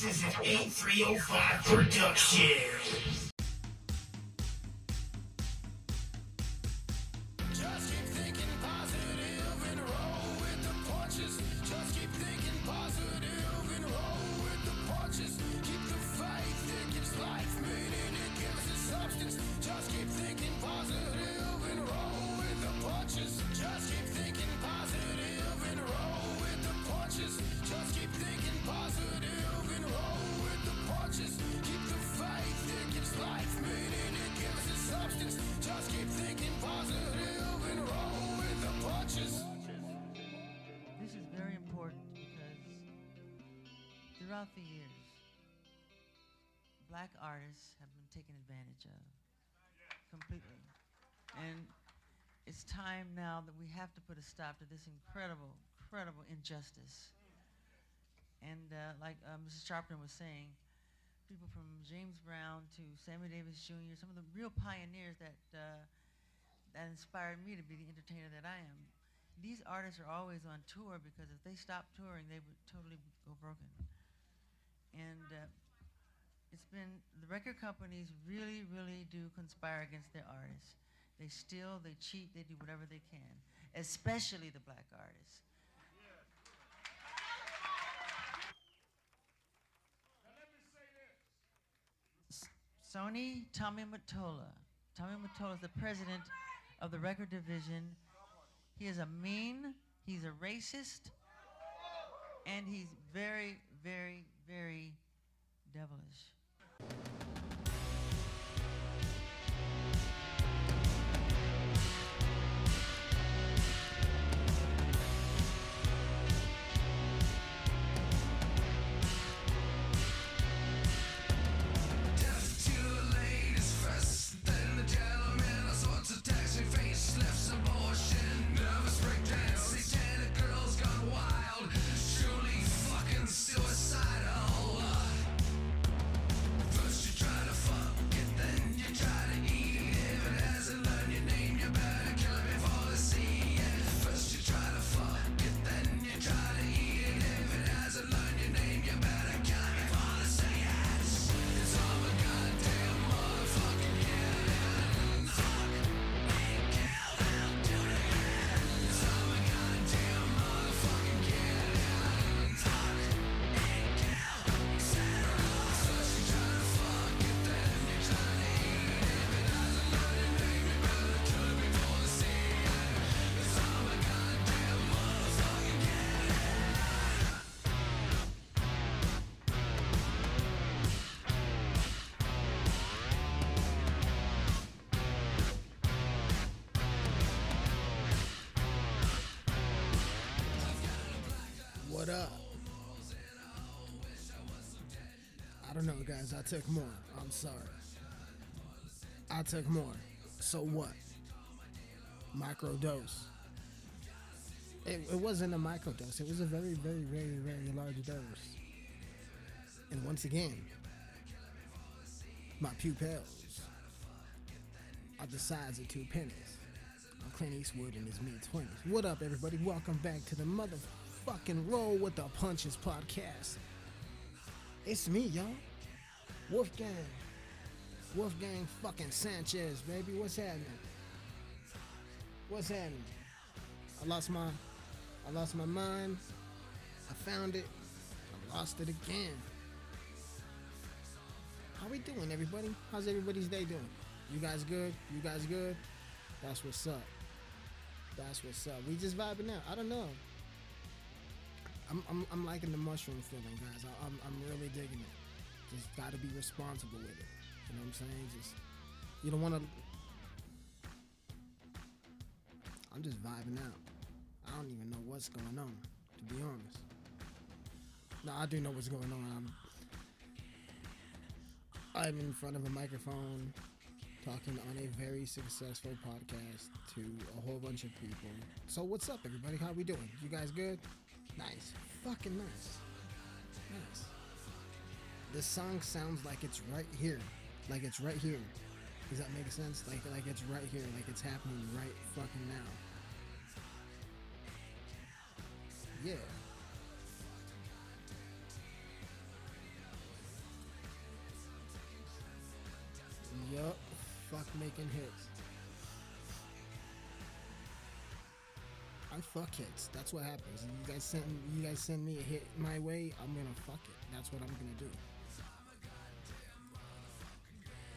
This is an 8305 production. Throughout the years, black artists have been taken advantage of completely. And it's time now that we have to put a stop to this incredible, incredible injustice. And uh, like uh, Mrs. Sharpton was saying, people from James Brown to Sammy Davis Jr., some of the real pioneers that uh, that inspired me to be the entertainer that I am. These artists are always on tour because if they stopped touring, they would totally go broken. And uh, it's been the record companies really, really do conspire against their artists. They steal, they cheat, they do whatever they can, especially the black artists. Sony Tommy Mottola. Tommy Mottola is the president of the record division. He is a mean, he's a racist, and he's very, very, very devilish. Guys. I took more. I'm sorry. I took more. So what? Microdose. It, it wasn't a microdose. It was a very, very, very, very large dose. And once again, my pupils are the size of two pennies. I'm Clint Eastwood in his mid 20s. What up, everybody? Welcome back to the motherfucking Roll with the Punches podcast. It's me, y'all. Wolfgang. Wolfgang fucking Sanchez, baby. What's happening? What's happening? I lost my I lost my mind. I found it. I lost it again. How we doing, everybody? How's everybody's day doing? You guys good? You guys good? That's what's up. That's what's up. We just vibing out. I don't know. I'm, I'm, I'm liking the mushroom feeling, guys. I, I'm, I'm really digging it. Just got to be responsible with it. You know what I'm saying? Just you don't want to. I'm just vibing out. I don't even know what's going on, to be honest. No, I do know what's going on. I'm, I'm in front of a microphone talking on a very successful podcast to a whole bunch of people. So what's up, everybody? How we doing? You guys good? Nice, fucking nice, nice. This song sounds like it's right here. Like it's right here. Does that make sense? Like like it's right here, like it's happening right fucking now. Yeah. Yup, fuck making hits. I fuck hits. That's what happens. You guys send you guys send me a hit my way, I'm gonna fuck it. That's what I'm gonna do.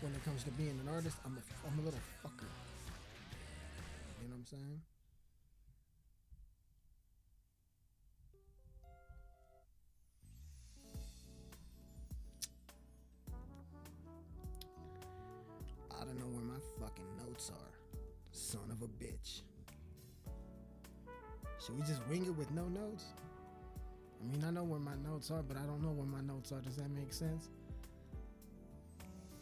When it comes to being an artist, I'm a I'm a little fucker. You know what I'm saying? I don't know where my fucking notes are. Son of a bitch. Should we just wing it with no notes? I mean, I know where my notes are, but I don't know where my notes are. Does that make sense?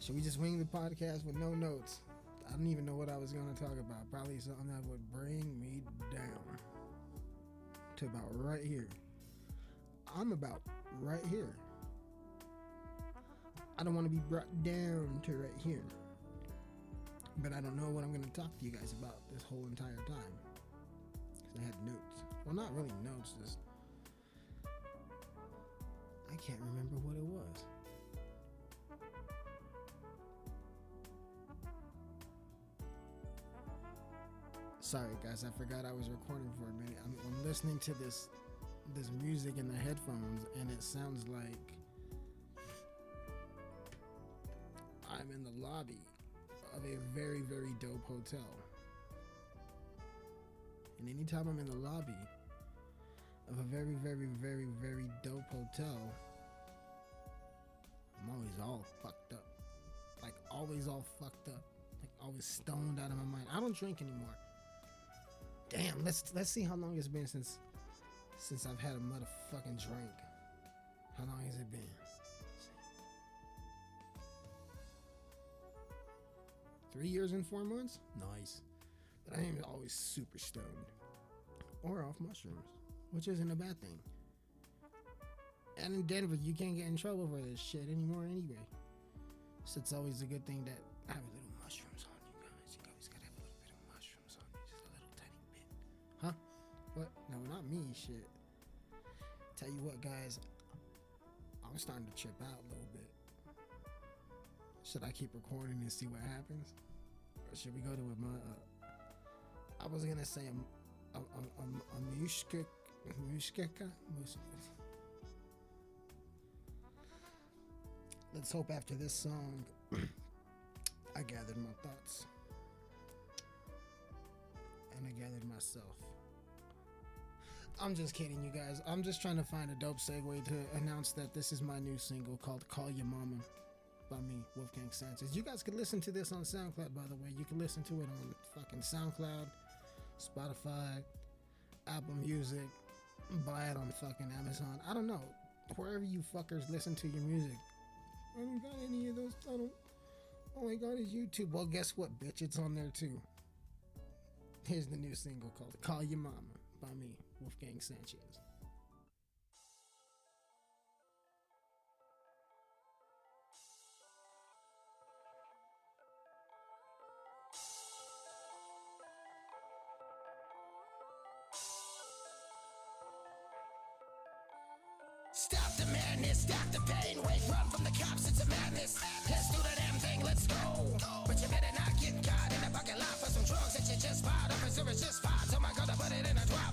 Should we just wing the podcast with no notes? I don't even know what I was going to talk about. Probably something that would bring me down to about right here. I'm about right here. I don't want to be brought down to right here. But I don't know what I'm going to talk to you guys about this whole entire time. Because I had notes. Well, not really notes, just. I can't remember what it was. Sorry, guys, I forgot I was recording for a minute. I'm, I'm listening to this this music in the headphones, and it sounds like I'm in the lobby of a very, very dope hotel. And anytime I'm in the lobby of a very, very, very, very dope hotel, I'm always all fucked up. Like always all fucked up. Like always stoned out of my mind. I don't drink anymore. Damn, let's let's see how long it's been since since I've had a motherfucking drink. How long has it been? Three years and four months? Nice. But I ain't always super stoned. Or off mushrooms, which isn't a bad thing. And in Denver, you can't get in trouble for this shit anymore anyway. So it's always a good thing that I have No, not me, shit. Tell you what, guys, I'm starting to trip out a little bit. Should I keep recording and see what happens? Or should we go to a, uh, I was gonna say a, a, a, a, a mushka, mushkeka? Mus- Let's hope after this song, I gathered my thoughts. And I gathered myself. I'm just kidding, you guys. I'm just trying to find a dope segue to announce that this is my new single called Call Your Mama by me, Wolfgang Sanchez. You guys can listen to this on SoundCloud, by the way. You can listen to it on fucking SoundCloud, Spotify, Apple Music, buy it on fucking Amazon. I don't know. Wherever you fuckers listen to your music. I don't got any of those. I don't. All I got is YouTube. Well, guess what, bitch? It's on there too. Here's the new single called Call Your Mama by me, Wolfgang Sanchez.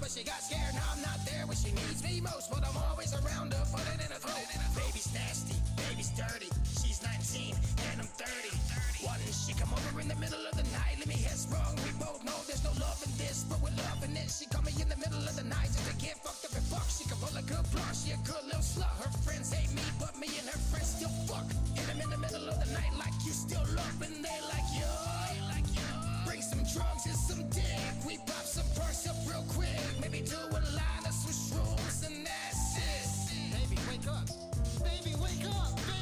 But she got scared. Now I'm not there when she needs me most, but I'm always around her. Put it in a throat. Baby's nasty, baby's dirty. She's 19 and I'm 30. One, she come over in the middle of the night. Let me head wrong. We both know there's no love in this, but we're loving it. She call me in the middle of the night just to get fucked up and fuck. She can roll a good blunt. She a good little slut. Her friends hate me, but me and her friends still fuck. Hit 'em in the middle of the night like you still love, and they like yo. Some drugs and some dick. We pop some perks up real quick. Maybe do a line of switch rules and that's it. Baby, wake up. Baby, wake up. Baby,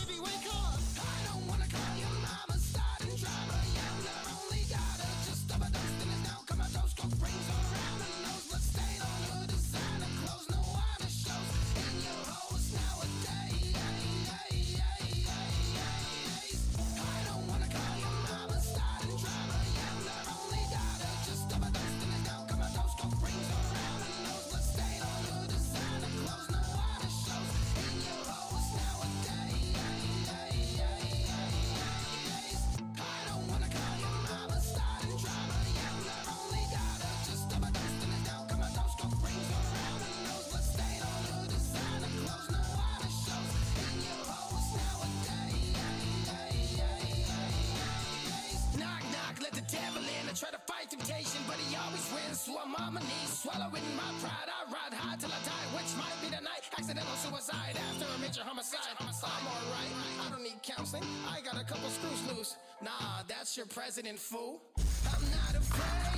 I'm on my knees, swallowing my pride. I ride high till I die, which might be the night. Accidental suicide after a major homicide. I'm alright, I don't need counseling. I got a couple screws loose. Nah, that's your president, fool. I'm not afraid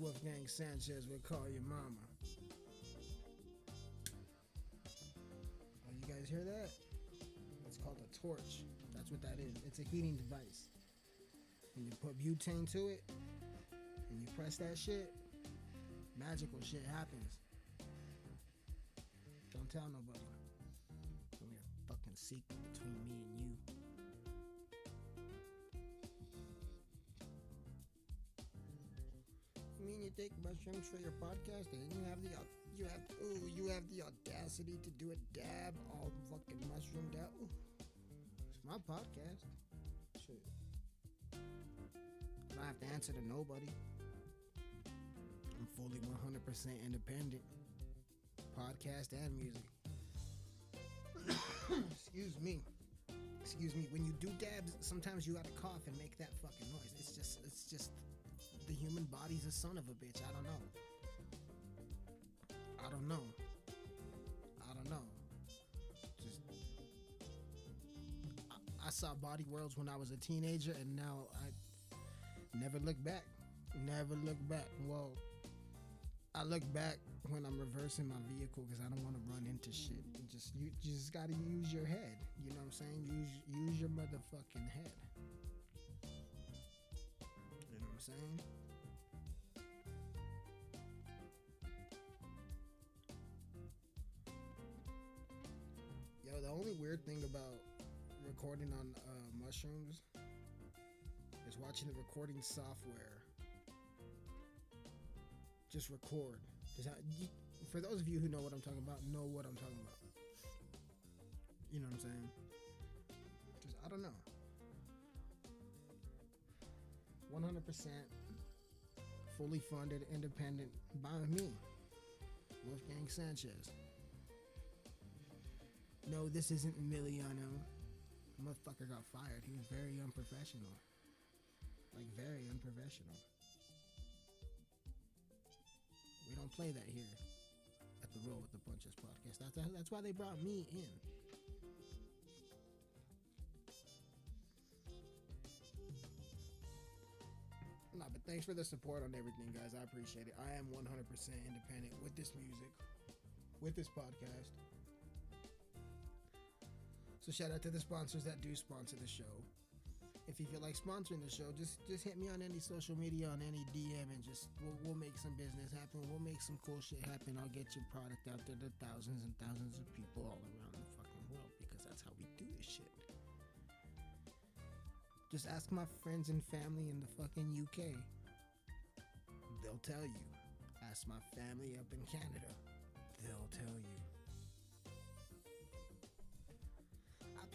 Wolfgang Sanchez with Call Your Mama. Oh, you guys hear that? It's called a torch. That's what that is. It's a heating device. And you put butane to it, and you press that shit, magical shit happens. Don't tell nobody. It's only a fucking secret between me and you. Mean you take mushrooms for your podcast and you have the you have ooh you have the audacity to do a dab all fucking mushroomed out? Ooh, It's my podcast. Shit. I don't have to answer to nobody. I'm fully 100% independent. Podcast and music. Excuse me. Excuse me. When you do dabs, sometimes you gotta cough and make that fucking noise. It's just, it's just, the human body's a son of a bitch. I don't know. I don't know. I don't know. Just, I, I saw Body Worlds when I was a teenager, and now I never look back. Never look back. Well, I look back when I'm reversing my vehicle because I don't want to run into shit. Just you, just got to use your head. You know what I'm saying? Use use your motherfucking head. You know what I'm saying? Only weird thing about recording on uh, mushrooms is watching the recording software just record. For those of you who know what I'm talking about, know what I'm talking about. You know what I'm saying? Just I don't know. 100% fully funded, independent by me, Wolfgang Sanchez. No, this isn't Miliano. Motherfucker got fired. He was very unprofessional. Like very unprofessional. We don't play that here at the Roll with the Punches podcast. That's that's why they brought me in. No, but thanks for the support on everything, guys. I appreciate it. I am 100% independent with this music. with this podcast. So shout out to the sponsors that do sponsor the show. If you feel like sponsoring the show, just just hit me on any social media, on any DM, and just we'll, we'll make some business happen. We'll make some cool shit happen. I'll get your product out there to thousands and thousands of people all around the fucking world because that's how we do this shit. Just ask my friends and family in the fucking UK. They'll tell you. Ask my family up in Canada. They'll tell you.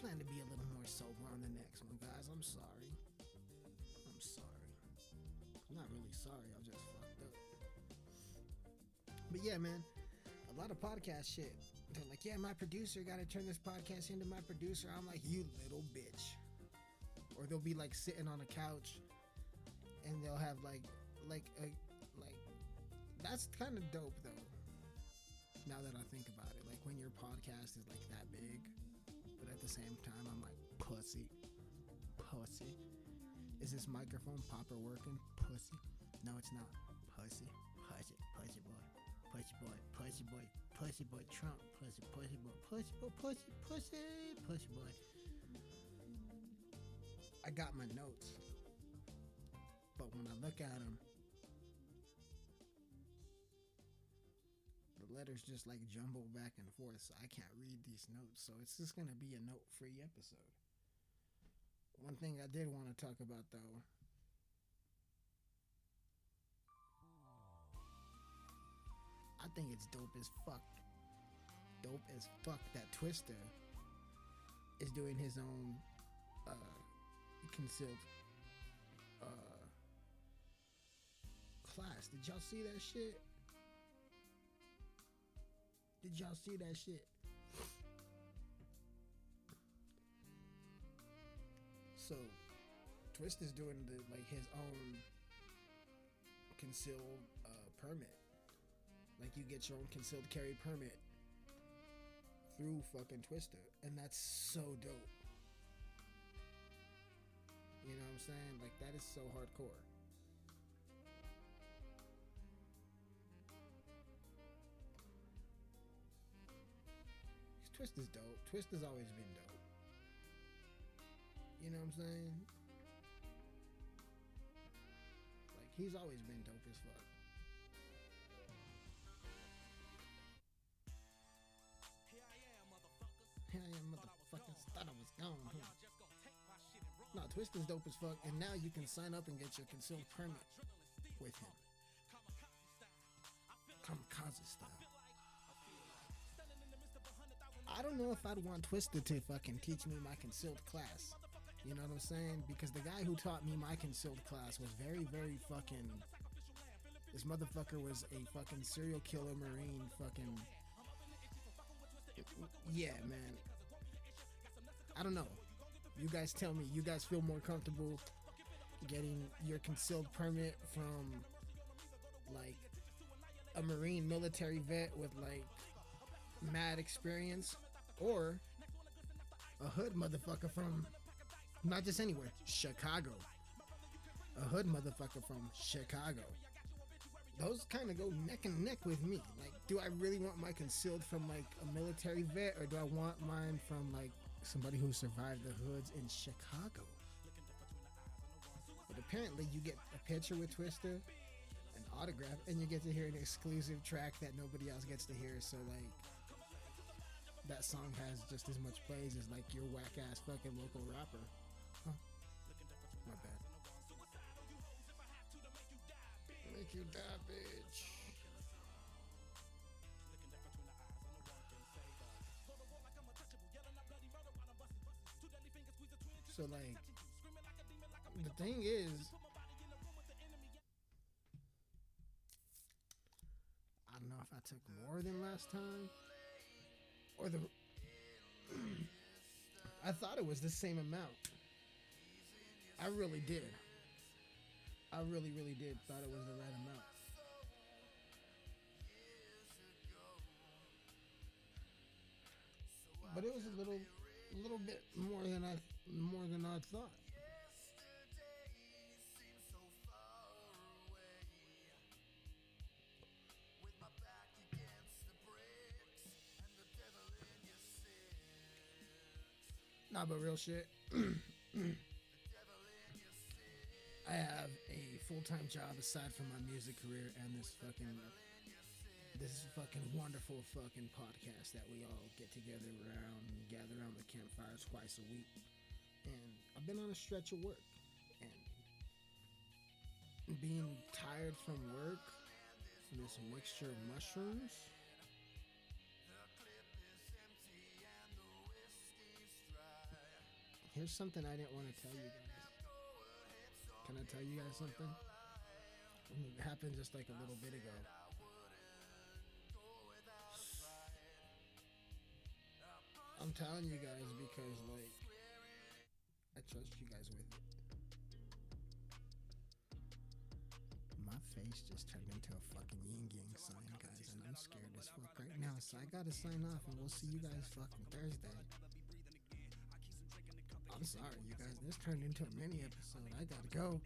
Plan to be a little more sober on the next one, guys. I'm sorry. I'm sorry. I'm not really sorry. I'm just fucked up. But yeah, man, a lot of podcast shit. They're like, yeah, my producer got to turn this podcast into my producer. I'm like, you little bitch. Or they'll be like sitting on a couch, and they'll have like, like a, like, that's kind of dope though. Now that I think about it, like when your podcast is like that big, the same time, I'm like, pussy, pussy. Is this microphone popper working? Pussy. No, it's not. Pussy, pussy, pussy boy, pussy boy, pussy boy, pussy boy, Trump, pussy, pussy boy, pussy boy, pussy, pussy, pussy boy. I got my notes, but when I look at them, letters just like jumble back and forth, so I can't read these notes. So it's just gonna be a note-free episode. One thing I did want to talk about though. I think it's dope as fuck. Dope as fuck that Twista is doing his own uh, concealed uh, class. Did y'all see that shit? Did y'all see that shit? So, Twist is doing the like his own concealed uh, permit. Like you get your own concealed carry permit through fucking Twista, and that's so dope. You know what I'm saying? Like that is so hardcore. Twist is dope. Twist has always been dope. You know what I'm saying? Like he's always been dope as fuck. Here I am, motherfuckers. Thought I was gone. Huh? No, Twist is dope as fuck, and now you can sign up and get your concealed permit with him. Kamikaze style. I don't know if I'd want Twista to fucking teach me my concealed class. You know what I'm saying? Because the guy who taught me my concealed class was very, very fucking. This motherfucker was a fucking serial killer marine fucking. Yeah, man. I don't know. You guys tell me. You guys feel more comfortable getting your concealed permit from like a marine military vet with like mad experience or a hood motherfucker from not just anywhere, Chicago. A hood motherfucker from Chicago. Those kind of go neck and neck with me. Like, do I really want my concealed from like a military vet or do I want mine from like somebody who survived the hoods in Chicago? But apparently, you get a picture with Twista, an autograph, and you get to hear an exclusive track that nobody else gets to hear. So, like, that song has just as much plays as like your whack ass fucking local rapper. Huh? My bad. Make you die, bitch. So like, the thing is, I don't know if I took more than last time or the I thought it was the same amount. I really did. I really, really did thought it was the right amount. But it was a little, little bit more than I, more than I thought. Nah, but real shit. I have a full time job aside from my music career and this fucking this fucking wonderful fucking podcast that we all get together around and gather around the campfire twice a week. And I've been on a stretch of work and being tired from work from this mixture of mushrooms. Here's something I didn't want to tell you guys. Can I tell you guys something? It happened just like a little bit ago. I'm telling you guys because, like, I trust you guys with it. My face just turned into a fucking yin yang sign, guys, and I'm scared as fuck right now. So I gotta sign off, and we'll see you guys fucking Thursday. I'm sorry, you guys. This turned into a mini episode. I gotta go.